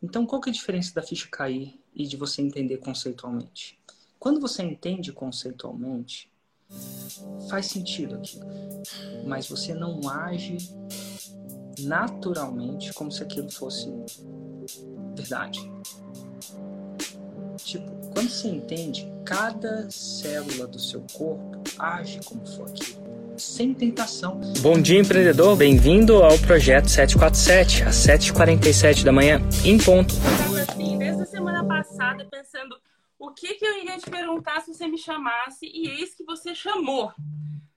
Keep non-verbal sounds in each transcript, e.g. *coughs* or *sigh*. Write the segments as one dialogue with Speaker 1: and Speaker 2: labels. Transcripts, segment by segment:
Speaker 1: Então, qual que é a diferença da ficha cair e de você entender conceitualmente? Quando você entende conceitualmente, faz sentido aquilo, mas você não age naturalmente como se aquilo fosse verdade. Tipo, quando você entende, cada célula do seu corpo age como for aquilo sem tentação.
Speaker 2: Bom dia, empreendedor. Bem-vindo ao projeto 747, às 7h47 da manhã, em ponto.
Speaker 3: Assim, desde a semana passada, pensando o que, que eu iria te perguntar se você me chamasse, e eis que você chamou.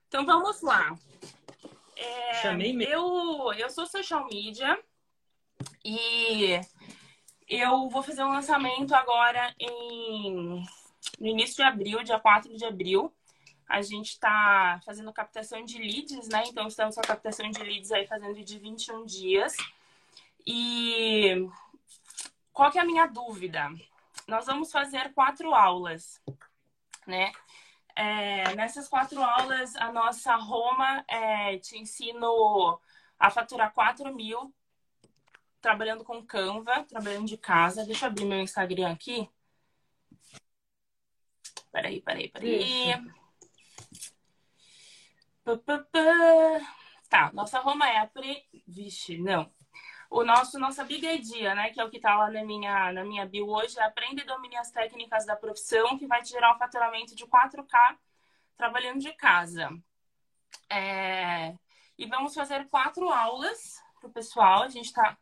Speaker 3: Então vamos lá. É,
Speaker 1: Chamei mesmo.
Speaker 3: Eu, eu sou social media e eu vou fazer um lançamento agora em, no início de abril, dia 4 de abril. A gente está fazendo captação de leads, né? Então, estamos com a captação de leads aí fazendo de 21 dias. E qual que é a minha dúvida? Nós vamos fazer quatro aulas, né? É, nessas quatro aulas, a nossa Roma é, te ensino a faturar 4 mil trabalhando com Canva, trabalhando de casa. Deixa eu abrir meu Instagram aqui. Peraí, peraí, peraí. Tá, nossa Roma é a pre... Vixe, não. O nosso, nossa Big Idea, né, que é o que tá lá na minha, na minha bio hoje, é aprenda e domine as técnicas da profissão, que vai te gerar um faturamento de 4K trabalhando de casa. É... E vamos fazer quatro aulas pro pessoal. A gente tá.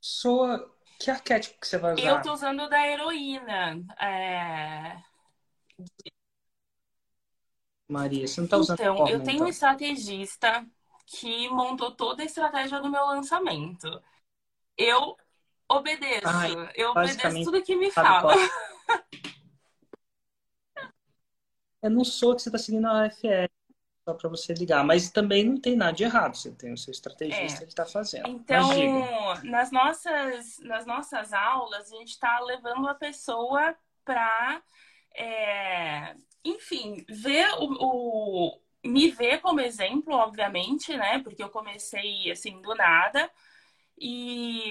Speaker 1: Soa. Que arquétipo que você vai usar?
Speaker 3: Eu tô usando o da heroína. É...
Speaker 1: Maria, você não tá usando
Speaker 3: Então,
Speaker 1: forma,
Speaker 3: eu tenho
Speaker 1: então.
Speaker 3: um estrategista que montou toda a estratégia do meu lançamento. Eu obedeço.
Speaker 1: Ai,
Speaker 3: eu obedeço tudo que me
Speaker 1: sabe
Speaker 3: fala. *laughs*
Speaker 1: Eu não sou que você tá seguindo a AFL, só para você ligar. Mas também não tem nada de errado. Você tem o seu estrategista,
Speaker 3: É.
Speaker 1: ele tá fazendo.
Speaker 3: Então, nas nossas, nas nossas aulas, a gente está levando a pessoa para, enfim, ver o, o- me ver como exemplo, obviamente, né? Porque eu comecei assim do nada e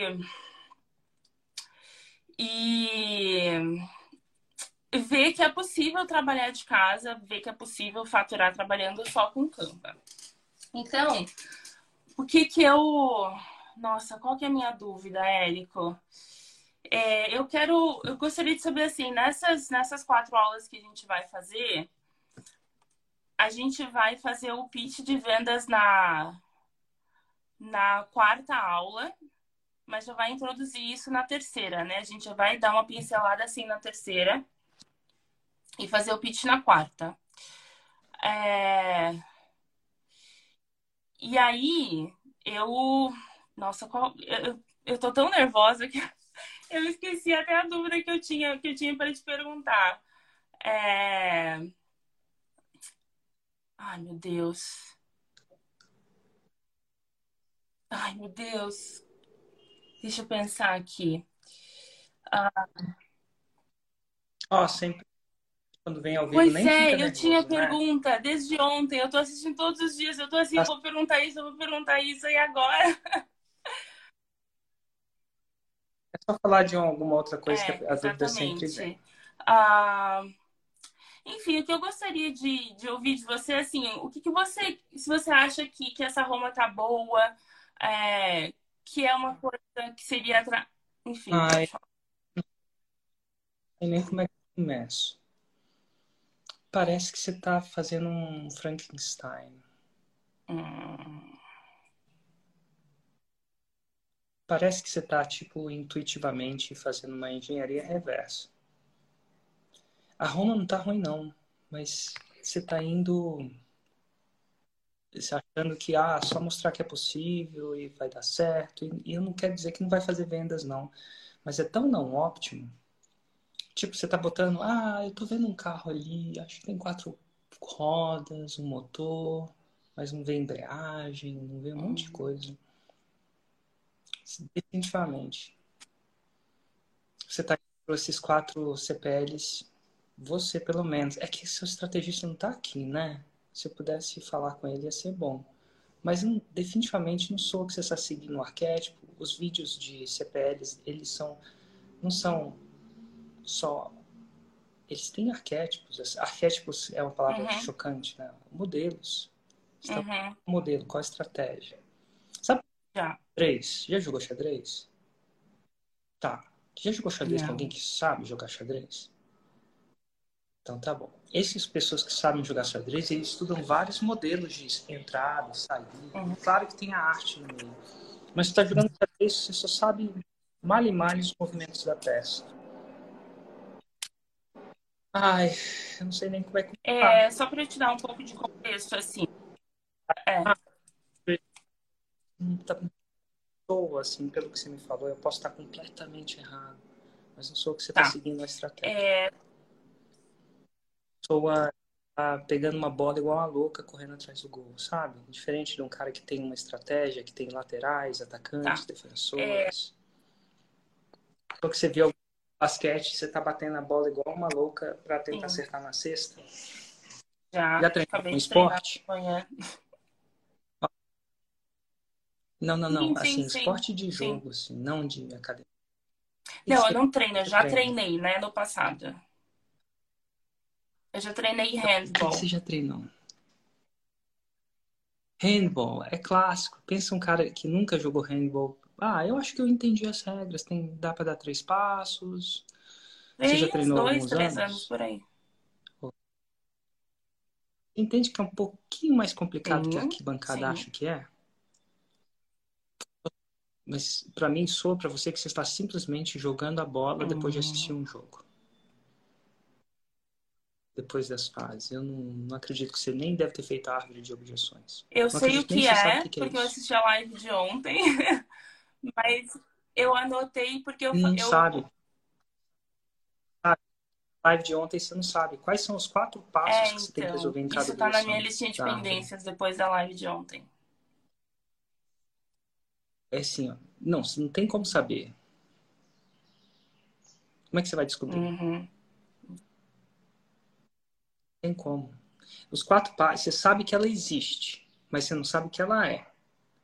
Speaker 3: e ver que é possível trabalhar de casa, ver que é possível faturar trabalhando só com Canva. Então, o que que eu. Nossa, qual que é a minha dúvida, Érico? É, eu quero. Eu gostaria de saber assim, nessas, nessas quatro aulas que a gente vai fazer, a gente vai fazer o pitch de vendas na, na quarta aula, mas já vai introduzir isso na terceira, né? A gente já vai dar uma pincelada assim na terceira e fazer o pitch na quarta. É, E aí, eu. Nossa, qual... eu, eu tô tão nervosa que eu esqueci até a dúvida que eu tinha, que eu tinha para te perguntar. É... Ai, meu Deus. Ai, meu Deus. Deixa eu pensar aqui.
Speaker 1: Ó, sempre quando vem ao vivo,
Speaker 3: Pois
Speaker 1: nem
Speaker 3: é, eu
Speaker 1: nervoso,
Speaker 3: tinha
Speaker 1: né?
Speaker 3: pergunta desde ontem. Eu tô assistindo todos os dias. Eu tô assim, eu vou perguntar isso, eu vou perguntar isso, e agora? *laughs*
Speaker 1: Só falar de alguma outra coisa
Speaker 3: É,
Speaker 1: que a dúvida sempre vem.
Speaker 3: Ah, enfim, o que eu gostaria de, de ouvir de você, assim, o que, que você, se você acha que, que essa Roma tá boa, é, que é uma coisa que seria, atra- enfim,
Speaker 1: Ai. Não sei nem como é que eu começo. Parece que você tá fazendo um Frankenstein.
Speaker 3: Hum,
Speaker 1: Parece que você tá, tipo, intuitivamente fazendo uma engenharia reversa. A Roma não tá ruim, não. Mas você tá indo... Você achando que, ah, só mostrar que é possível e vai dar certo. E, e eu não quero dizer que não vai fazer vendas, não. Mas é tão não óptimo. Tipo, você tá botando, ah, eu tô vendo um carro ali, acho que tem quatro rodas, um motor, mas não vê embreagem, não vê um monte de coisa. Definitivamente. Você tá com esses quatro CPLs, você pelo menos. É que seu estrategista não tá aqui, né? Se eu pudesse falar com ele, ia ser bom. Mas não, definitivamente não sou que você está seguindo o arquétipo. Os vídeos de CPLs, eles são não são só eles têm arquétipos. Arquétipos é uma palavra uhum. chocante, né? Modelos. Então, uhum. Modelo, qual a estratégia? Xadrez. Já jogou xadrez? Tá. Já jogou xadrez Não. com alguém que sabe jogar xadrez? Então tá bom. Essas pessoas que sabem jogar xadrez, eles estudam vários modelos de entrada, saída. Uhum. Claro que tem a arte no meio. Mas você tá jogando xadrez, você só sabe mal e mal os movimentos da peça. Ai, eu não sei nem como é que.
Speaker 3: É, só para te dar um pouco de contexto, assim. É.
Speaker 1: Tá sou, assim, pelo que você me falou, eu posso estar completamente errado. Mas não sou que você está tá seguindo a estratégia.
Speaker 3: É...
Speaker 1: Sou a, a, pegando uma bola igual uma louca, correndo atrás do gol, sabe? Diferente de um cara que tem uma estratégia, que tem laterais, atacantes, tá. defensores. É... Só que você viu basquete, você tá batendo a bola igual uma louca para tentar Sim. acertar na cesta.
Speaker 3: Já,
Speaker 1: Já treinou com esporte? Não, não, não. Sim, assim, sim, esporte de jogo, sim. assim, não de academia.
Speaker 3: Não, eu não treino, eu já treinei, né, no passado. Eu já treinei handball.
Speaker 1: O que você já treinou? Handball, é clássico. Pensa um cara que nunca jogou handball. Ah, eu acho que eu entendi as regras. Tem, dá para dar três passos.
Speaker 3: Três, você já treinou dois, três anos? anos por aí.
Speaker 1: Entende que é um pouquinho mais complicado sim, que a arquibancada acha que é? Mas para mim soa para você que você está simplesmente jogando a bola uhum. depois de assistir um jogo. Depois das fases. Eu não, não, acredito que você nem deve ter feito a árvore de objeções.
Speaker 3: Eu não sei o que é, que porque é eu assisti a live de ontem. *laughs* Mas eu anotei porque eu...
Speaker 1: Não
Speaker 3: eu...
Speaker 1: sabe. Live de ontem você não sabe. Quais são os quatro passos é, que você tem que então, resolver em cada
Speaker 3: Isso tá na minha listinha de pendências depois da live de ontem
Speaker 1: é assim, ó, não, você não tem como saber. Como é que você vai descobrir?
Speaker 3: Uhum.
Speaker 1: Tem como. Os quatro passos, você sabe que ela existe, mas você não sabe que ela é.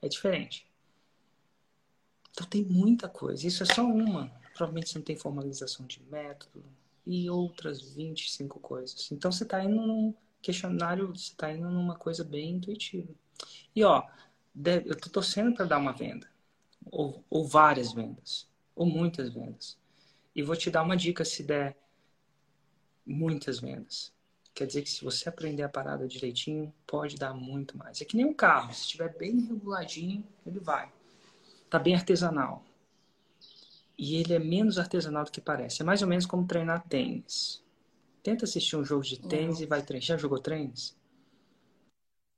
Speaker 1: É diferente. Então tem muita coisa. Isso é só uma. Provavelmente você não tem formalização de método e outras 25 coisas. Então você está indo num questionário, você está indo numa coisa bem intuitiva. E ó, eu tô torcendo para dar uma venda ou, ou várias vendas, ou muitas vendas. E vou te dar uma dica se der muitas vendas. Quer dizer que se você aprender a parada direitinho, pode dar muito mais. É que nem um carro, se estiver bem reguladinho, ele vai. Tá bem artesanal. E ele é menos artesanal do que parece. É mais ou menos como treinar tênis. Tenta assistir um jogo de tênis e vai treinar. Já jogou tênis?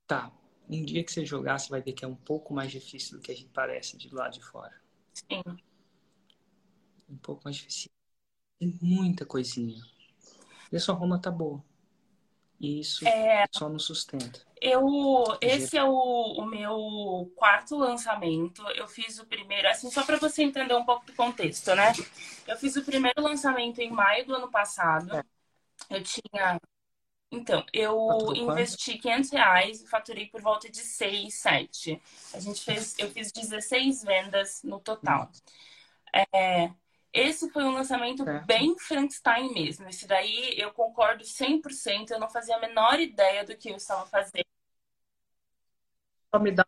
Speaker 1: Tá, um dia que você jogar, você vai ver que é um pouco mais difícil do que a gente parece de lado de fora.
Speaker 3: Sim.
Speaker 1: Um pouco mais difícil. Tem muita coisinha. E a sua Roma tá boa. E isso é... só não sustenta.
Speaker 3: Eu, esse é o, o, meu quarto lançamento. Eu fiz o primeiro, assim, só para você entender um pouco do contexto, né? Eu fiz o primeiro lançamento em maio do ano passado. É. Eu tinha então, eu investi quanto? 500 reais e faturei por volta de 6, 7. A gente fez, eu fiz 16 vendas no total. É, esse foi um lançamento bem Frankenstein mesmo. Esse daí eu concordo 100%. Eu não fazia a menor ideia do que eu estava fazendo.
Speaker 1: Só me dá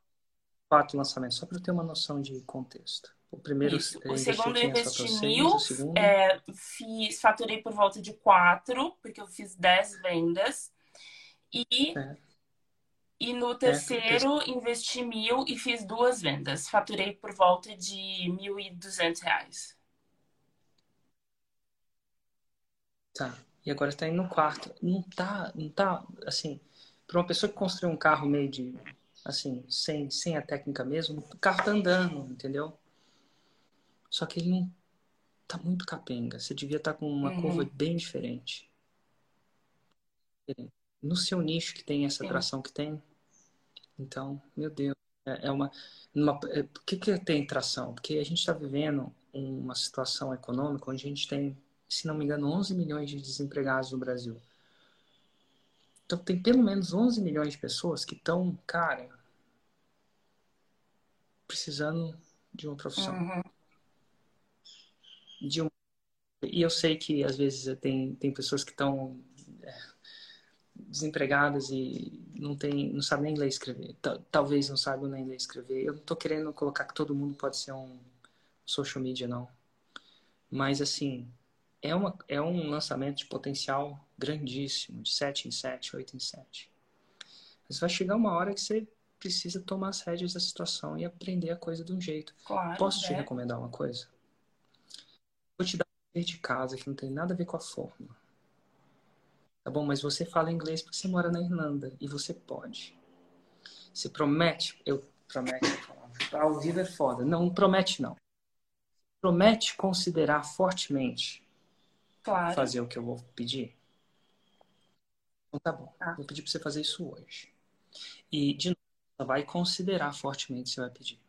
Speaker 1: quatro lançamentos, só para eu ter uma noção de contexto. O primeiro
Speaker 3: Isso. O segundo eu investi mil, é, fiz, faturei por volta de quatro, porque eu fiz dez vendas. E, é. e no terceiro é, investi mil e fiz duas vendas. Faturei por volta de mil e duzentos reais.
Speaker 1: Tá. E agora está indo no quarto. Não tá, não tá, assim, para uma pessoa que construiu um carro meio de, assim, sem, sem a técnica mesmo, o carro tá andando, entendeu? Só que ele não tá muito capenga. Você devia estar tá com uma uhum. curva bem diferente. No seu nicho que tem essa atração que tem. Então, meu Deus, é, é uma. uma é, por que, que tem tração? Porque a gente está vivendo uma situação econômica onde a gente tem, se não me engano, 11 milhões de desempregados no Brasil. Então, tem pelo menos 11 milhões de pessoas que estão, cara, precisando de uma profissão.
Speaker 3: Uhum.
Speaker 1: De um... E eu sei que às vezes tem, tem pessoas que estão é, desempregadas e não tem, não sabem nem ler e escrever. Talvez não saibam nem ler e escrever. Eu não estou querendo colocar que todo mundo pode ser um social media, não. Mas assim, é, uma, é um lançamento de potencial grandíssimo, de 7 em 7, 8 em 7. Mas vai chegar uma hora que você precisa tomar as rédeas da situação e aprender a coisa de um jeito.
Speaker 3: Claro,
Speaker 1: Posso te
Speaker 3: é.
Speaker 1: recomendar uma coisa? Vou te dar um de casa que não tem nada a ver com a fórmula. Tá bom? Mas você fala inglês porque você mora na Irlanda e você pode. Você promete, eu prometo, ao vivo é foda. Não promete não. Promete considerar fortemente
Speaker 3: claro.
Speaker 1: fazer o que eu vou pedir? Então tá bom.
Speaker 3: Ah.
Speaker 1: Vou pedir para você fazer isso hoje. E, de novo, você vai considerar fortemente você vai pedir.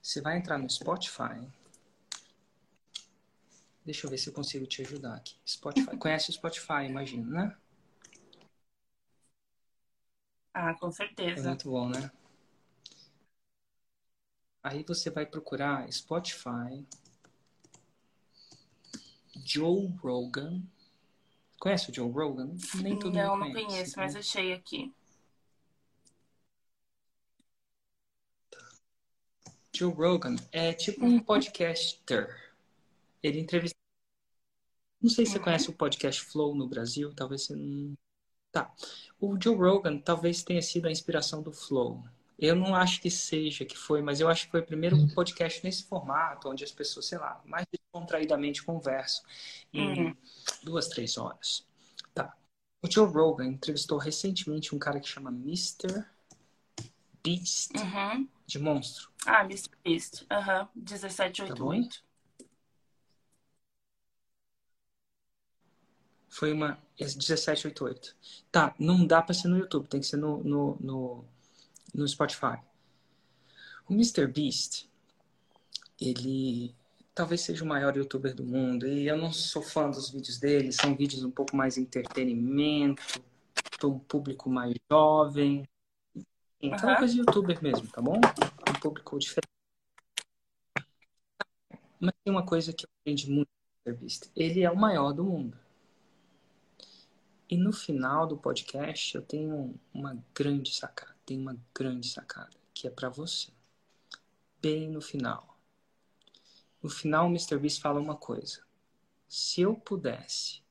Speaker 1: Você vai entrar no Spotify. Deixa eu ver se eu consigo te ajudar aqui. Spotify. Conhece o Spotify, imagino, né?
Speaker 3: Ah, com
Speaker 1: É
Speaker 3: certeza.
Speaker 1: muito bom, né? Aí você vai procurar Spotify, Joe Rogan. Conhece o Joe Rogan? Nem todo
Speaker 3: não,
Speaker 1: mundo
Speaker 3: não
Speaker 1: conhece.
Speaker 3: conheço, mas
Speaker 1: né?
Speaker 3: achei aqui.
Speaker 1: Joe Rogan é tipo um podcaster. Ele entrevista. Não sei se você
Speaker 3: Uhum.
Speaker 1: conhece o podcast Flow no Brasil, talvez você não. Tá. O Joe Rogan talvez tenha sido a inspiração do Flow. Eu não acho que seja, que foi, mas eu acho que foi o primeiro podcast nesse formato, onde as pessoas, sei lá, mais descontraídamente conversam em
Speaker 3: Uhum.
Speaker 1: duas, três horas. Tá. O Joe Rogan entrevistou recentemente um cara que chama Mr. Beast,
Speaker 3: Uhum.
Speaker 1: de monstro.
Speaker 3: Ah, Mr. Beast. Aham.
Speaker 1: Tá bom? Foi uma esse 1788. Tá, não dá pra ser no YouTube, tem que ser no, no, no, no Spotify. O Mr. Beast, ele talvez seja o maior youtuber do mundo. E eu não sou fã dos vídeos dele, são vídeos um pouco mais entretenimento, para um público mais jovem. Então,
Speaker 3: Aham.
Speaker 1: coisa de youtuber mesmo, tá bom? Um público diferente. Mas tem uma coisa que eu aprendi muito com o Mr. Beast. Ele é o maior do mundo. E no final do podcast eu tenho uma grande sacada, tem uma grande sacada que é para você. Bem no final. No final o Mr. Beast fala uma coisa. Se eu pudesse,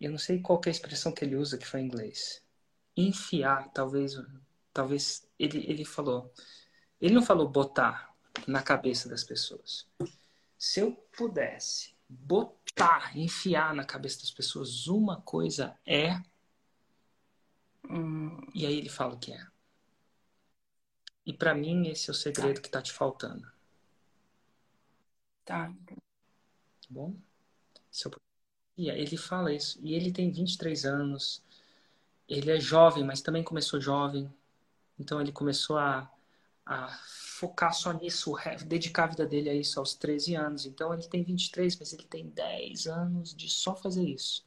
Speaker 1: eu não sei qual é a expressão que ele usa que foi em inglês. Enfiar, talvez, talvez ele ele falou. Ele não falou botar na cabeça das pessoas. Se eu pudesse botar, enfiar na cabeça das pessoas uma coisa é,
Speaker 3: Hum,
Speaker 1: e aí ele fala o que é. E pra mim esse é o segredo que tá te faltando,
Speaker 3: tá.
Speaker 1: tá bom? Se eu- aí ele fala isso. E ele tem 23 anos. Ele é jovem, mas também começou jovem. Então ele começou a, a focar só nisso, dedicar a vida dele a isso aos 13 anos. Então ele tem 23, mas ele tem 10 anos de só fazer isso.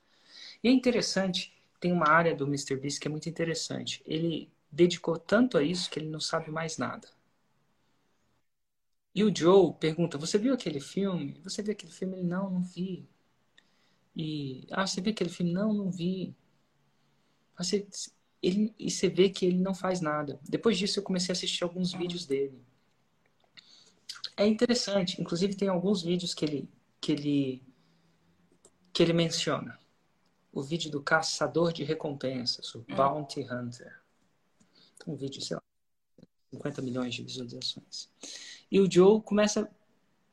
Speaker 1: E é interessante, tem uma área do Mr. Beast que é muito interessante. Ele dedicou tanto a isso que ele não sabe mais nada. E o Joe pergunta: Você viu aquele filme? Você viu aquele filme? Ele: Não, não vi. E, ah, você viu aquele filme? Não, não vi. Você, ele, e você vê que ele não faz nada. Depois disso, eu comecei a assistir alguns vídeos dele. É interessante. Inclusive, tem alguns vídeos que ele, que ele, que ele menciona. O vídeo do caçador de recompensas, o Bounty Hunter. Um vídeo, sei lá, 50 milhões de visualizações. E o Joe começa a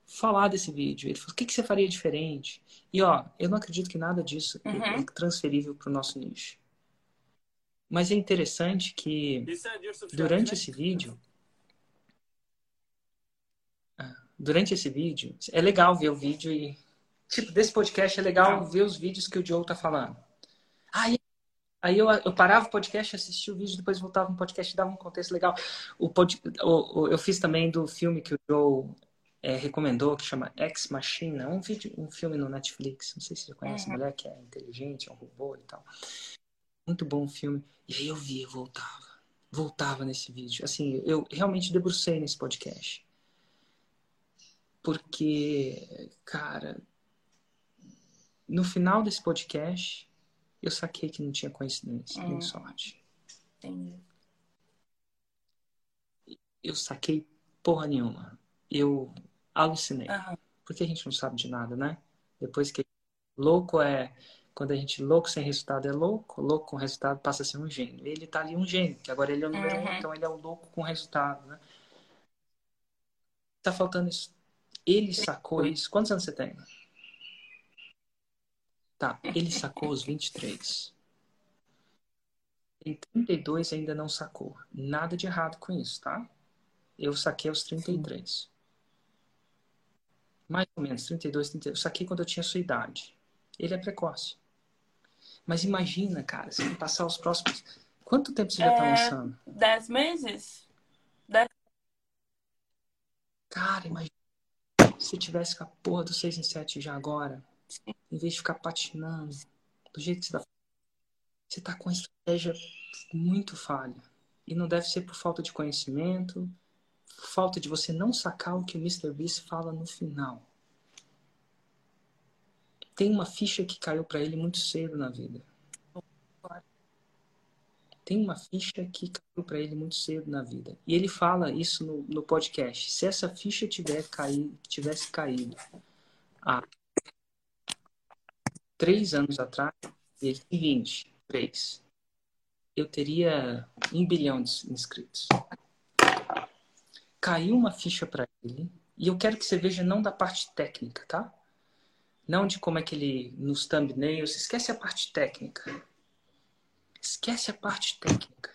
Speaker 1: falar desse vídeo. Ele fala, o que, que você faria diferente? E ó, eu não acredito que nada disso
Speaker 3: Uhum.
Speaker 1: é transferível para o nosso nicho. Mas é interessante que durante esse vídeo, Ah, durante esse vídeo, é legal ver o vídeo e tipo desse podcast é legal ver os vídeos que o Joe tá falando. Aí, aí eu, eu parava o podcast, assistia o vídeo, depois voltava no podcast e dava um contexto legal. O, pod, o, o- eu fiz também do filme que o Joe é, recomendou, que chama Ex Machina, um vídeo, um filme no Netflix. Não sei se você conhece,
Speaker 3: Uhum.
Speaker 1: mulher que é inteligente, é um robô e tal. Muito bom o filme. E aí eu via, voltava. voltava nesse vídeo. Assim, eu realmente debrucei nesse podcast. Porque, cara, no final desse podcast, eu saquei que não tinha coincidência, nem hum. sorte. Entendi. Eu saquei porra nenhuma. Eu alucinei. Uhum. Porque a gente não sabe de nada, né? Depois que louco é quando a gente louco sem resultado é louco, louco com resultado passa a ser um gênio. Ele tá ali um gênio, que agora ele é o número uhum. um, então ele é o louco com resultado, né? Tá faltando isso. Ele sacou isso. Quantos anos você tem? Tá, ele sacou os 23. Em 32 ainda não sacou. Nada de errado com isso, tá? Eu saquei aos 33. Sim. Mais ou menos, 32, 33. Eu saquei quando eu tinha sua idade. Ele é precoce. Mas imagina, cara, se passar os próximos. Quanto tempo você já tá é, lançando?
Speaker 3: Dez meses? Dez...
Speaker 1: Cara, imagina. Se tivesse com a porra do 6 em 7 já agora, Sim. em vez de ficar patinando, do jeito que você tá. Você tá com uma estratégia muito falha. E não deve ser por falta de conhecimento, falta de você não sacar o que o Mr. Beast fala no final tem uma ficha que caiu para ele muito cedo na vida. Tem uma ficha que caiu para ele muito cedo na vida. E ele fala isso no, no podcast. Se essa ficha tiver tivesse caído há três anos atrás, ele tem 23, eu teria um bilhão de inscritos. Caiu uma ficha para ele, e eu quero que você veja não da parte técnica, tá? Não de como é que ele, nos thumbnails, esquece a parte técnica. Esquece a parte técnica.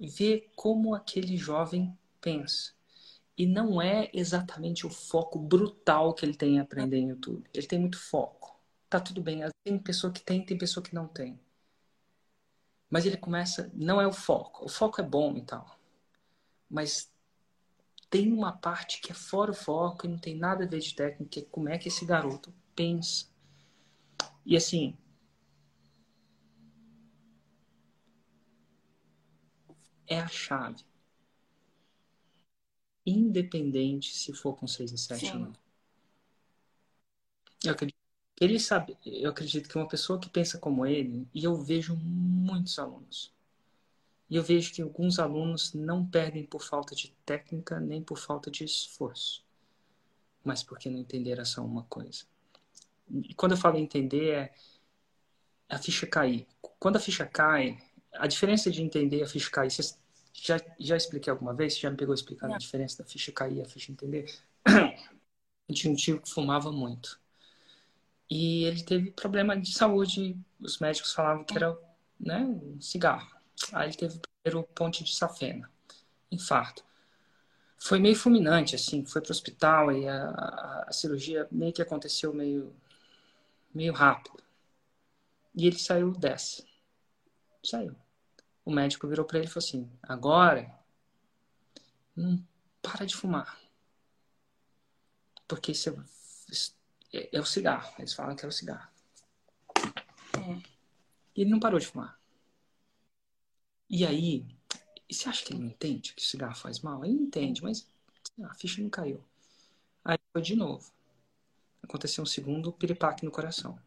Speaker 1: E vê como aquele jovem pensa. E não é exatamente o foco brutal que ele tem em aprender em YouTube. Ele tem muito foco. Tá tudo bem. Tem pessoa que tem, tem pessoa que não tem. Mas ele começa, não é o foco. O foco é bom e tal. Mas tem uma parte que é fora o foco e não tem nada a ver de técnica, é como é que esse garoto pensa. E assim, é a chave. Independente se for com 6 e 7 ou não. Eu acredito, ele sabe, eu acredito que uma pessoa que pensa como ele, e eu vejo muitos alunos, e eu vejo que alguns alunos não perdem por falta de técnica nem por falta de esforço, mas porque não entenderam só uma coisa. E quando eu falo entender, é a ficha cair. Quando a ficha cai, a diferença de entender a ficha cair, você já, já expliquei alguma vez? Você já me pegou explicando não. a diferença da ficha cair e a ficha entender? *coughs* Eu tinha um tio que fumava muito. E ele teve problema de saúde. Os médicos falavam que era né, um cigarro. Aí ele teve o primeiro ponte de safena, infarto. Foi meio fulminante, assim, foi para o hospital e a, a, a, cirurgia meio que aconteceu meio, meio rápido. E ele saiu dessa. Saiu. O médico virou para ele e falou assim: agora, não para de fumar. Porque isso é, é o cigarro. Eles falam que é o cigarro. É. E ele não parou de fumar. E aí, e você acha que ele não entende que o cigarro faz mal? Ele entende, mas a ficha não caiu. Aí foi de novo. Aconteceu um segundo piripaque no coração.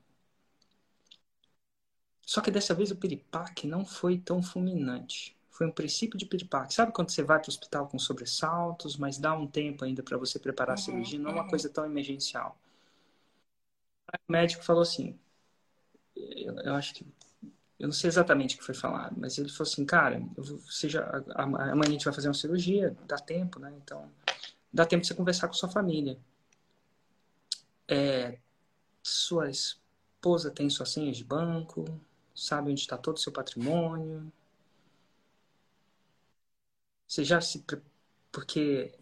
Speaker 1: Só que dessa vez o piripaque não foi tão fulminante. Foi um princípio de piripaque. Sabe quando você vai para o hospital com sobressaltos, mas dá um tempo ainda para você preparar a uhum, cirurgia? Não é uma coisa tão emergencial. Aí o médico falou assim: eu, eu acho que eu não sei exatamente o que foi falado, mas ele falou assim, cara, seja, amanhã a gente vai fazer uma cirurgia, dá tempo, né? Então, dá tempo de você conversar com sua família. É, sua esposa tem suas senhas de banco, sabe onde está todo o seu patrimônio. Você já se. Porque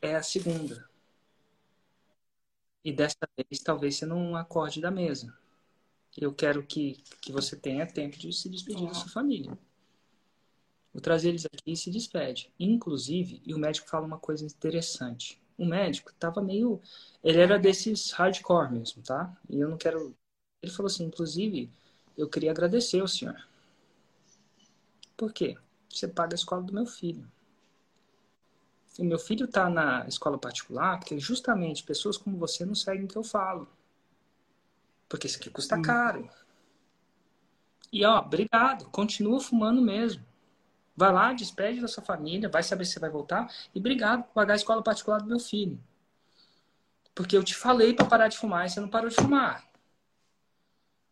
Speaker 1: é a segunda. E dessa vez talvez você não acorde da mesa eu quero que, que você tenha tempo de se despedir da sua família. Vou trazer eles aqui e se despede. Inclusive, e o médico fala uma coisa interessante. O médico tava meio. Ele era desses hardcore mesmo, tá? E eu não quero. Ele falou assim: inclusive, eu queria agradecer ao senhor. Por quê? você paga a escola do meu filho. O meu filho está na escola particular porque justamente pessoas como você não seguem o que eu falo. Porque isso aqui custa hum. caro. E ó, obrigado, continua fumando mesmo. Vai lá, despede da sua família, vai saber se você vai voltar. E obrigado por pagar a escola particular do meu filho. Porque eu te falei para parar de fumar e você não parou de fumar.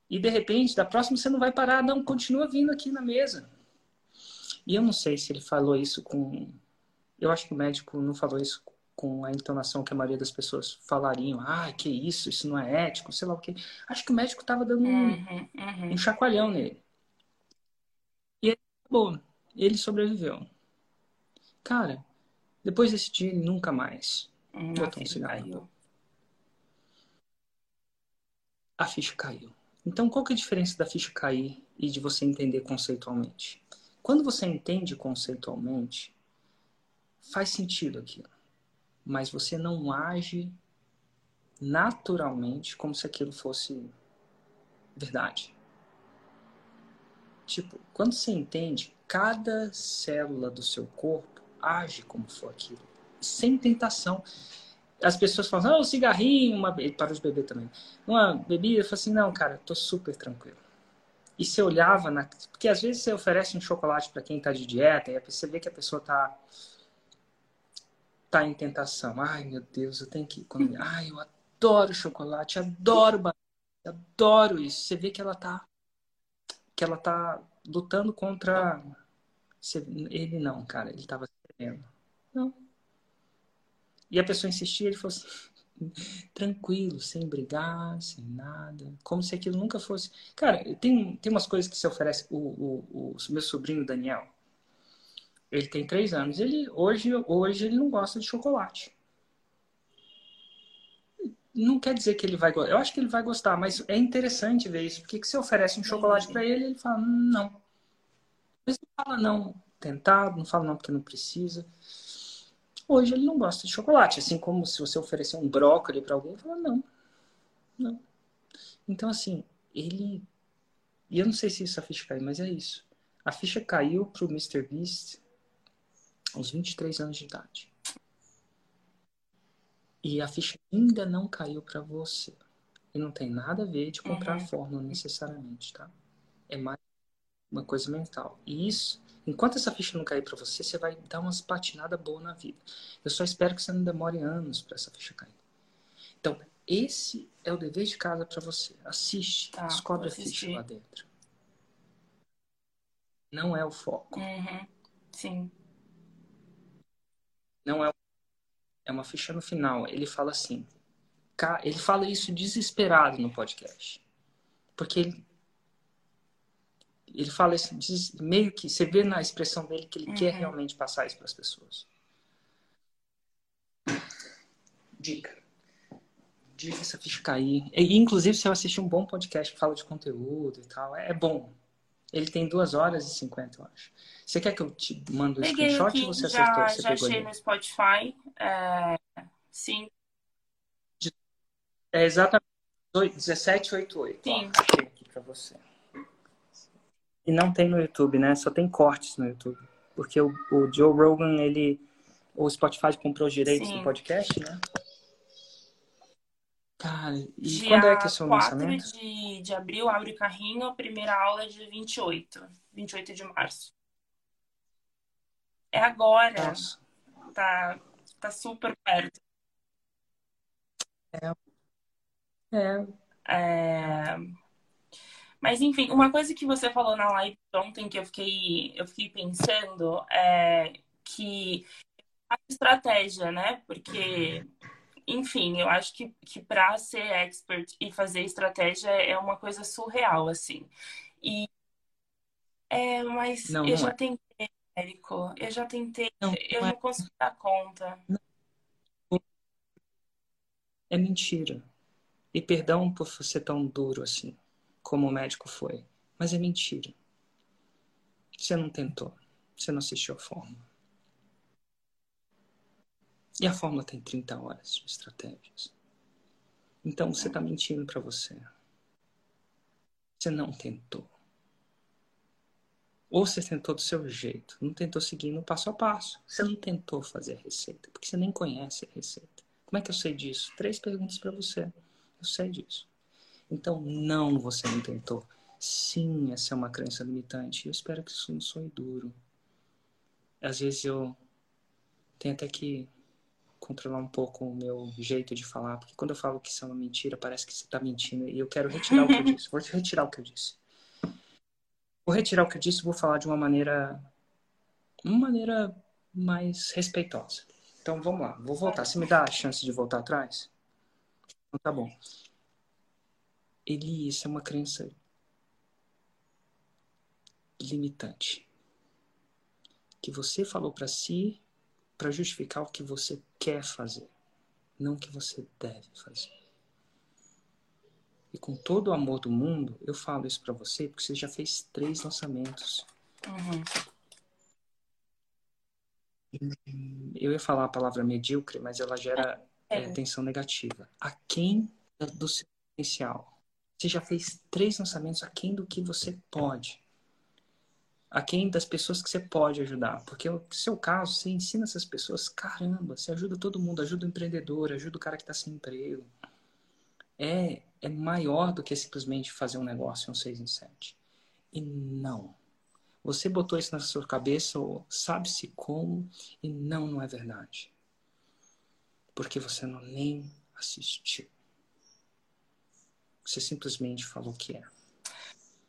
Speaker 1: E de repente, da próxima você não vai parar, não, continua vindo aqui na mesa. E eu não sei se ele falou isso com. Eu acho que o médico não falou isso com a entonação que a maioria das pessoas falariam. Ah, que isso, isso não é ético, sei lá o quê. Acho que o médico estava dando um, uhum, uhum. um chacoalhão nele. E ele acabou. Ele sobreviveu. Cara, depois desse dia, ele nunca mais hum, botou um cigarro A ficha caiu. Então, qual que é a diferença da ficha cair e de você entender conceitualmente? Quando você entende conceitualmente, faz sentido aquilo. Mas você não age naturalmente como se aquilo fosse verdade. Tipo, quando você entende, cada célula do seu corpo age como for aquilo, sem tentação as pessoas falam, ah, um cigarrinho, uma... para os bebês também. Uma bebida, eu falo assim, não, cara, tô super tranquilo. E você olhava, na... porque às vezes você oferece um chocolate para quem está de dieta, e você vê que a pessoa tá tá em tentação. Ai, meu Deus, eu tenho que comer. Ai, eu adoro chocolate, adoro banana, adoro isso. Você vê que ela tá que ela tá lutando contra ele não, cara, ele tava querendo. Não, e a pessoa insistia, ele falou assim, *laughs* tranquilo, sem brigar, sem nada, como se aquilo nunca fosse. Cara, tem, tem umas coisas que se oferece. O, o, o meu sobrinho Daniel, ele tem três anos. Ele hoje, hoje ele não gosta de chocolate. Não quer dizer que ele vai gostar. Eu acho que ele vai gostar, mas é interessante ver isso. Porque que você oferece um chocolate para ele, ele fala não. Mas não fala não tentado, não fala não porque não precisa. Hoje ele não gosta de chocolate, assim como se você oferecer um brócolis para alguém, ele fala não, não. Então assim, ele e eu não sei se isso a ficha caiu, mas é isso. A ficha caiu pro Mr. Beast aos 23 anos de idade. E a ficha ainda não caiu para você. E não tem nada a ver de comprar uhum. a fórmula necessariamente, tá? É mais uma coisa mental. E isso Enquanto essa ficha não cair para você, você vai dar umas patinadas boas na vida. Eu só espero que você não demore anos para essa ficha cair. Então, esse é o dever de casa para você. Assiste, tá, descobre a ficha lá dentro. Não é o foco.
Speaker 3: Uhum. Sim.
Speaker 1: Não é. É uma ficha no final. Ele fala assim. Ele fala isso desesperado no podcast. Porque ele ele fala isso, diz, meio que você vê na expressão dele que ele uhum. quer realmente passar isso para as pessoas. Dica. Dica essa ficha cair. E, inclusive, se eu assistir um bom podcast que fala de conteúdo e tal, é, é bom. Ele tem duas horas e cinquenta, eu acho. Você quer que eu te mando o screenshot
Speaker 3: aqui,
Speaker 1: ou você
Speaker 3: já,
Speaker 1: acertou? Você
Speaker 3: já achei ali? no Spotify. É... Sim.
Speaker 1: É exatamente 1788. Sim. Ó, achei aqui para você. E não tem no YouTube, né? Só tem cortes no YouTube. Porque o, o Joe Rogan, ele. O Spotify comprou os direitos Sim. do podcast, né? Cara, e
Speaker 3: Dia
Speaker 1: quando é que é seu
Speaker 3: 4
Speaker 1: lançamento?
Speaker 3: De, de abril, abre o carrinho, primeira aula é de 28. 28 de março. É agora. Nossa. Tá, tá super perto.
Speaker 1: É. É.
Speaker 3: é... Mas enfim, uma coisa que você falou na live ontem que eu fiquei, eu fiquei pensando é que a estratégia, né? Porque, enfim, eu acho que, que para ser expert e fazer estratégia é uma coisa surreal, assim. E é, mas não, eu não já é. tentei, Érico, eu já tentei, não, eu não, é. consigo dar conta.
Speaker 1: É mentira. E perdão por ser tão duro assim como o médico foi. Mas é mentira. Você não tentou. Você não assistiu a fórmula. E a fórmula tem 30 horas de estratégias. Então você está mentindo para você. Você não tentou. Ou você tentou do seu jeito, não tentou seguir no passo a passo. Você não tentou fazer a receita, porque você nem conhece a receita. Como é que eu sei disso? Três perguntas para você. Eu sei disso. Então, não, você não tentou. Sim, essa é uma crença limitante. Eu espero que isso não soe duro. Às vezes eu tenho até que controlar um pouco o meu jeito de falar, porque quando eu falo que isso é uma mentira, parece que você está mentindo e eu quero retirar o que eu *laughs* disse. Vou retirar o que eu disse. Vou retirar o que eu disse, vou falar de uma maneira uma maneira mais respeitosa. Então vamos lá, vou voltar. Você me dá a chance de voltar atrás? Então tá bom. Ele, isso é uma crença limitante que você falou para si para justificar o que você quer fazer, não o que você deve fazer. E com todo o amor do mundo, eu falo isso para você porque você já fez três lançamentos. Uhum. Eu ia falar a palavra medíocre, mas ela gera é. É, tensão negativa. Aquém do seu potencial. Você já fez três lançamentos aquém do que você pode. Aquém das pessoas que você pode ajudar. Porque no seu caso, você ensina essas pessoas, caramba, você ajuda todo mundo, ajuda o empreendedor, ajuda o cara que está sem emprego. É, é maior do que simplesmente fazer um negócio um 6 em 7. E não. Você botou isso na sua cabeça, ou sabe-se como, e não, não é verdade. Porque você não nem assistiu. Você simplesmente falou que é.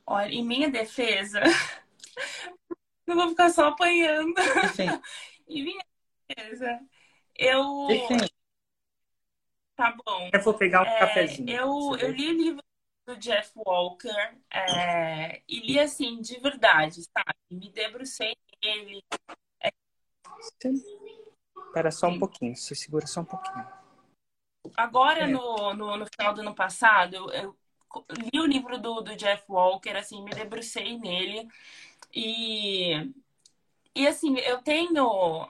Speaker 3: Olha, em minha defesa, *laughs* não vou ficar só apanhando. Enfim. em minha defesa, eu. Enfim. Tá bom.
Speaker 1: Eu vou pegar um é, cafezinho.
Speaker 3: Eu, eu li o livro do Jeff Walker é, e li assim, de verdade, sabe? Me debrucei nele. É...
Speaker 1: Espera só um pouquinho, você segura só um pouquinho.
Speaker 3: Agora, é. no, no, no, final do ano passado, eu, eu li o livro do, do Jeff Walker, assim, me debrucei nele. E, e assim, eu tenho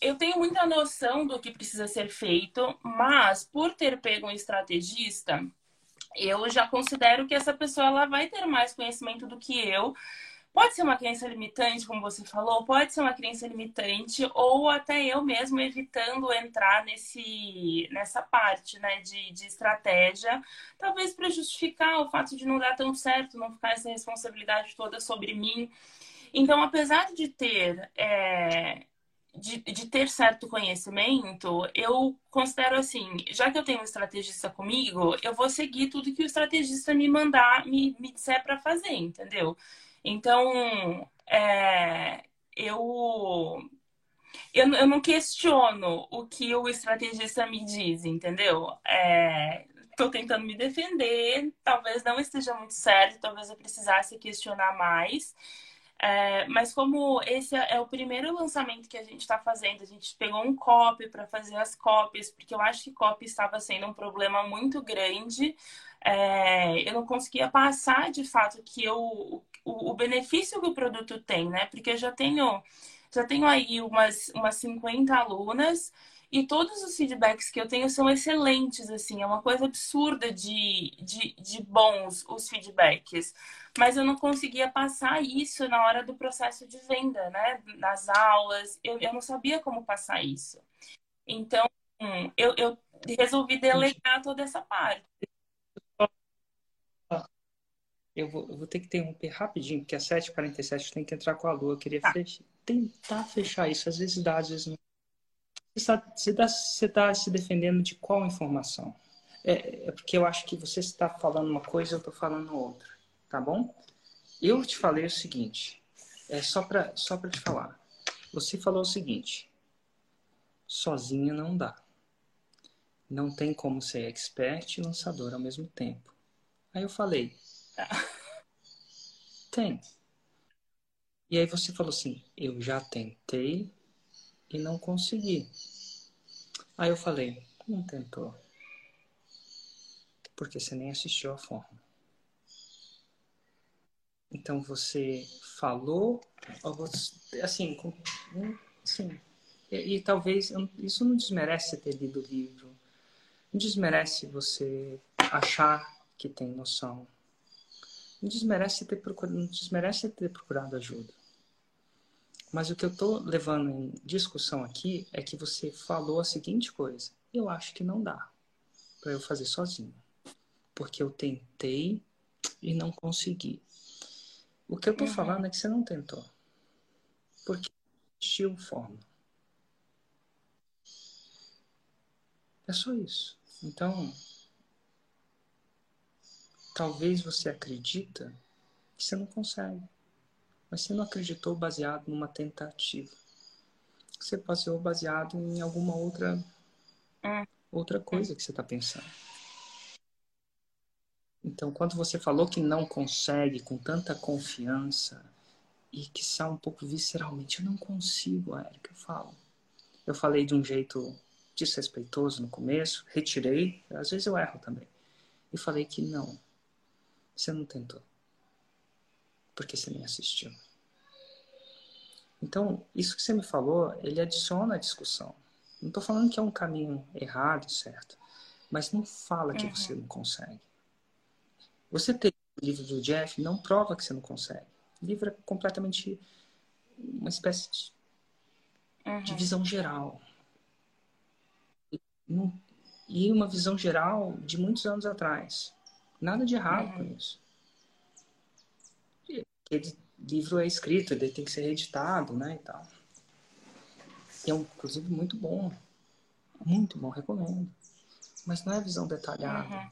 Speaker 3: eu tenho muita noção do que precisa ser feito, mas por ter pego um estrategista, eu já considero que essa pessoa ela vai ter mais conhecimento do que eu. Pode ser uma crença limitante, como você falou, pode ser uma crença limitante, ou até eu mesmo evitando entrar nesse, nessa parte né, de, de estratégia, talvez para justificar o fato de não dar tão certo, não ficar essa responsabilidade toda sobre mim. Então, apesar de ter é, de, de, ter certo conhecimento, eu considero assim, já que eu tenho um estrategista comigo, eu vou seguir tudo que o estrategista me mandar, me, me disser para fazer, entendeu? Então, é, eu, eu, eu não questiono o que o estrategista me diz, entendeu? Estou é, tentando me defender, talvez não esteja muito certo, talvez eu precisasse questionar mais. É, mas como esse é o primeiro lançamento que a gente está fazendo, a gente pegou um copy para fazer as cópias, porque eu acho que copy estava sendo um problema muito grande. É, eu não conseguia passar de fato que eu, o, o benefício que o produto tem, né? Porque eu já tenho, já tenho aí umas, umas 50 alunas e todos os feedbacks que eu tenho são excelentes, assim, é uma coisa absurda de, de, de bons os feedbacks. Mas eu não conseguia passar isso na hora do processo de venda, né? Nas aulas, eu, eu não sabia como passar isso. Então, eu, eu resolvi delegar toda essa parte.
Speaker 1: Eu vou, eu vou ter que interromper rapidinho, porque às 7h47 tem que entrar com a lua. Eu queria tá. fechar, tentar fechar isso. Às vezes dá, às vezes não. Você está, você está se defendendo de qual informação? É, é, porque eu acho que você está falando uma coisa e eu estou falando outra, tá bom? Eu te falei o seguinte, é só para só te falar. Você falou o seguinte, sozinha não dá. Não tem como ser expert e lançador ao mesmo tempo. Aí eu falei, *laughs* tem. E aí você falou assim, eu já tentei e não consegui. Aí eu falei, não tentou. Porque você nem assistiu a forma. Então você falou, assim, assim e, e talvez isso não desmerece ter lido o livro, não desmerece você achar que tem noção, não desmerece ter procurado, não desmerece ter procurado ajuda. Mas o que eu estou levando em discussão aqui é que você falou a seguinte coisa: eu acho que não dá para eu fazer sozinho, porque eu tentei e não consegui. O que eu estou uhum. falando é que você não tentou, porque existiu forma. É só isso. Então, talvez você acredita que você não consegue. Mas você não acreditou baseado numa tentativa. Você baseou baseado em alguma outra é. outra coisa que você está pensando. Então, quando você falou que não consegue com tanta confiança e que sai um pouco visceralmente, eu não consigo, Érica, eu falo. Eu falei de um jeito desrespeitoso no começo, retirei, às vezes eu erro também. E falei que não, você não tentou porque você nem assistiu. Então, isso que você me falou, ele adiciona a discussão. Não estou falando que é um caminho errado, certo? Mas não fala que uhum. você não consegue. Você ter o livro do Jeff não prova que você não consegue. O livro é completamente uma espécie de, uhum. de visão geral. E uma visão geral de muitos anos atrás. Nada de errado uhum. com isso aquele livro é escrito, ele tem que ser editado, né, e tal. E é, um, inclusive, muito bom. Muito bom, recomendo. Mas não é visão detalhada. Uhum.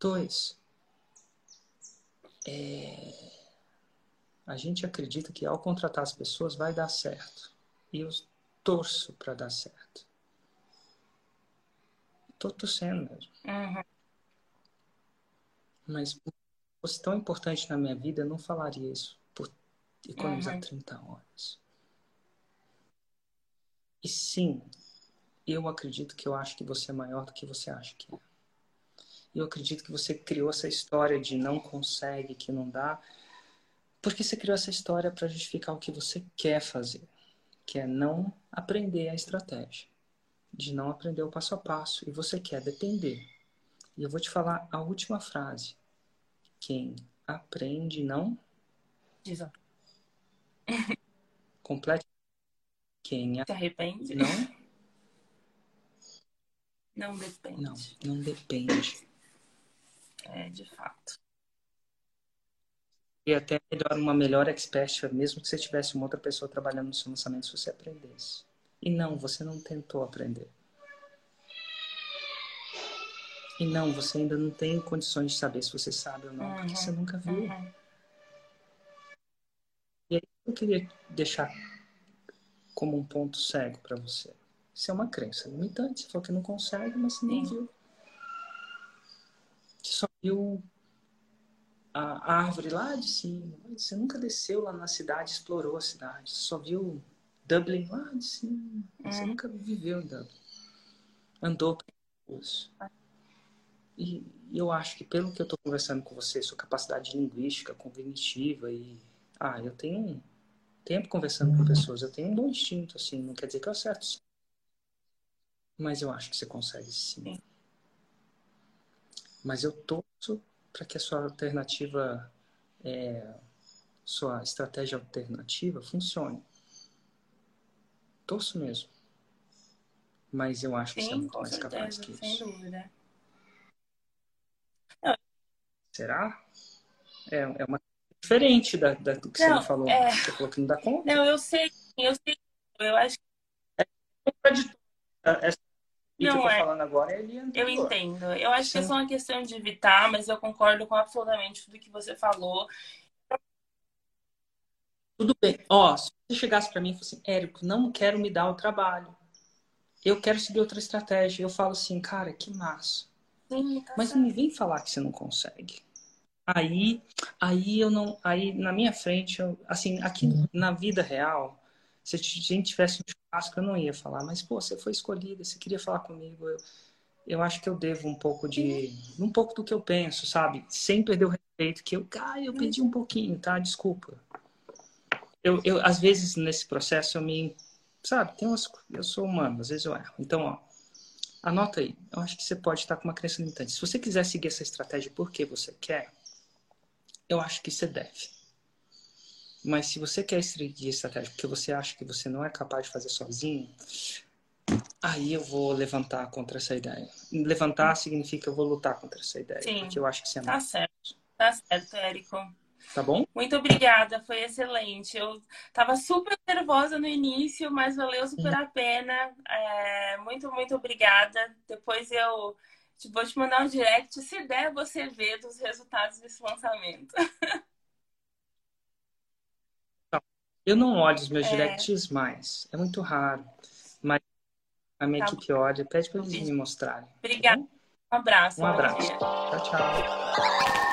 Speaker 1: Dois. É... A gente acredita que ao contratar as pessoas vai dar certo. E eu torço para dar certo. Estou torcendo mesmo. Uhum. Mas fosse tão importante na minha vida, eu não falaria isso por economizar uhum. 30 horas. E sim, eu acredito que eu acho que você é maior do que você acha que é. Eu acredito que você criou essa história de não consegue, que não dá, porque você criou essa história para justificar o que você quer fazer, que é não aprender a estratégia, de não aprender o passo a passo, e você quer depender. E eu vou te falar a última frase. Quem aprende não.
Speaker 3: Exato.
Speaker 1: Complete. Quem
Speaker 3: se arrepende.
Speaker 1: Não.
Speaker 3: Não depende.
Speaker 1: Não, não depende.
Speaker 3: É, de fato.
Speaker 1: E até melhor, uma melhor expert, mesmo que você tivesse uma outra pessoa trabalhando no seu lançamento, se você aprendesse. E não, você não tentou aprender. E não, você ainda não tem condições de saber se você sabe ou não, uhum. porque você nunca viu. Uhum. E aí eu queria deixar como um ponto cego para você. Isso é uma crença limitante. Você falou que não consegue, mas você nem viu. Você só viu a árvore lá de cima. Você nunca desceu lá na cidade, explorou a cidade. Você só viu Dublin lá de cima. Você uhum. nunca viveu em Dublin. Andou pelas e, eu acho que pelo que eu estou conversando com você, sua capacidade linguística, cognitiva e ah, eu tenho tempo conversando com pessoas, eu tenho um bom instinto assim, não quer dizer que eu acerto. Sim. Mas eu acho que você consegue sim. Mas eu torço para que a sua alternativa, é, sua estratégia alternativa funcione. Torço mesmo. Mas eu acho que
Speaker 3: sim,
Speaker 1: você é muito mais capaz que isso.
Speaker 3: Sem dúvida.
Speaker 1: Será? É, é uma diferente da, da do que não, você falou. É... Você falou que não dá conta.
Speaker 3: Não, eu sei, eu sei. Eu acho que.
Speaker 1: É contraditório. Essa
Speaker 3: não
Speaker 1: eu tô
Speaker 3: é.
Speaker 1: falando agora é
Speaker 3: Eu entendo. Eu acho Sim. que é só uma questão de evitar, mas eu concordo com absolutamente tudo que você falou.
Speaker 1: Tudo bem. Ó, se você chegasse para mim e fosse assim, Érico, não quero me dar o trabalho. Eu quero seguir outra estratégia. Eu falo assim, cara, que massa.
Speaker 3: Sim, tá
Speaker 1: Mas
Speaker 3: certo.
Speaker 1: não me vem falar que você não consegue. Aí, aí eu não, aí na minha frente, eu, assim, aqui uhum. na vida real, se a gente tivesse um churrasco, eu não ia falar, mas pô, você foi escolhida, você queria falar comigo, eu, eu acho que eu devo um pouco de, um pouco do que eu penso, sabe? Sem perder o respeito que eu, ah, eu pedi um pouquinho, tá? Desculpa. Eu, eu às vezes nesse processo eu me, sabe? Tem umas, eu sou humano, às vezes eu erro. Então, ó, Anota aí. Eu acho que você pode estar com uma crença limitante. Se você quiser seguir essa estratégia porque você quer, eu acho que você deve. Mas se você quer seguir estratégia porque você acha que você não é capaz de fazer sozinho, aí eu vou levantar contra essa ideia. Levantar significa eu vou lutar contra essa ideia.
Speaker 3: Sim.
Speaker 1: Porque eu acho que você é
Speaker 3: Tá
Speaker 1: mais.
Speaker 3: certo. Tá certo, Érico.
Speaker 1: Tá bom?
Speaker 3: Muito obrigada, foi excelente. Eu tava super nervosa no início, mas valeu super a pena. É, muito, muito obrigada. Depois eu Vou te mandar um direct. Se der, você vê dos resultados desse lançamento. *laughs*
Speaker 1: Eu não olho os meus
Speaker 3: é.
Speaker 1: directs mais. É muito raro. Mas a minha
Speaker 3: tá
Speaker 1: equipe bom. olha. Pede para eles me mostrarem. Tá
Speaker 3: Obrigada.
Speaker 1: Tá
Speaker 3: um abraço.
Speaker 1: Um abraço. Tchau, tchau.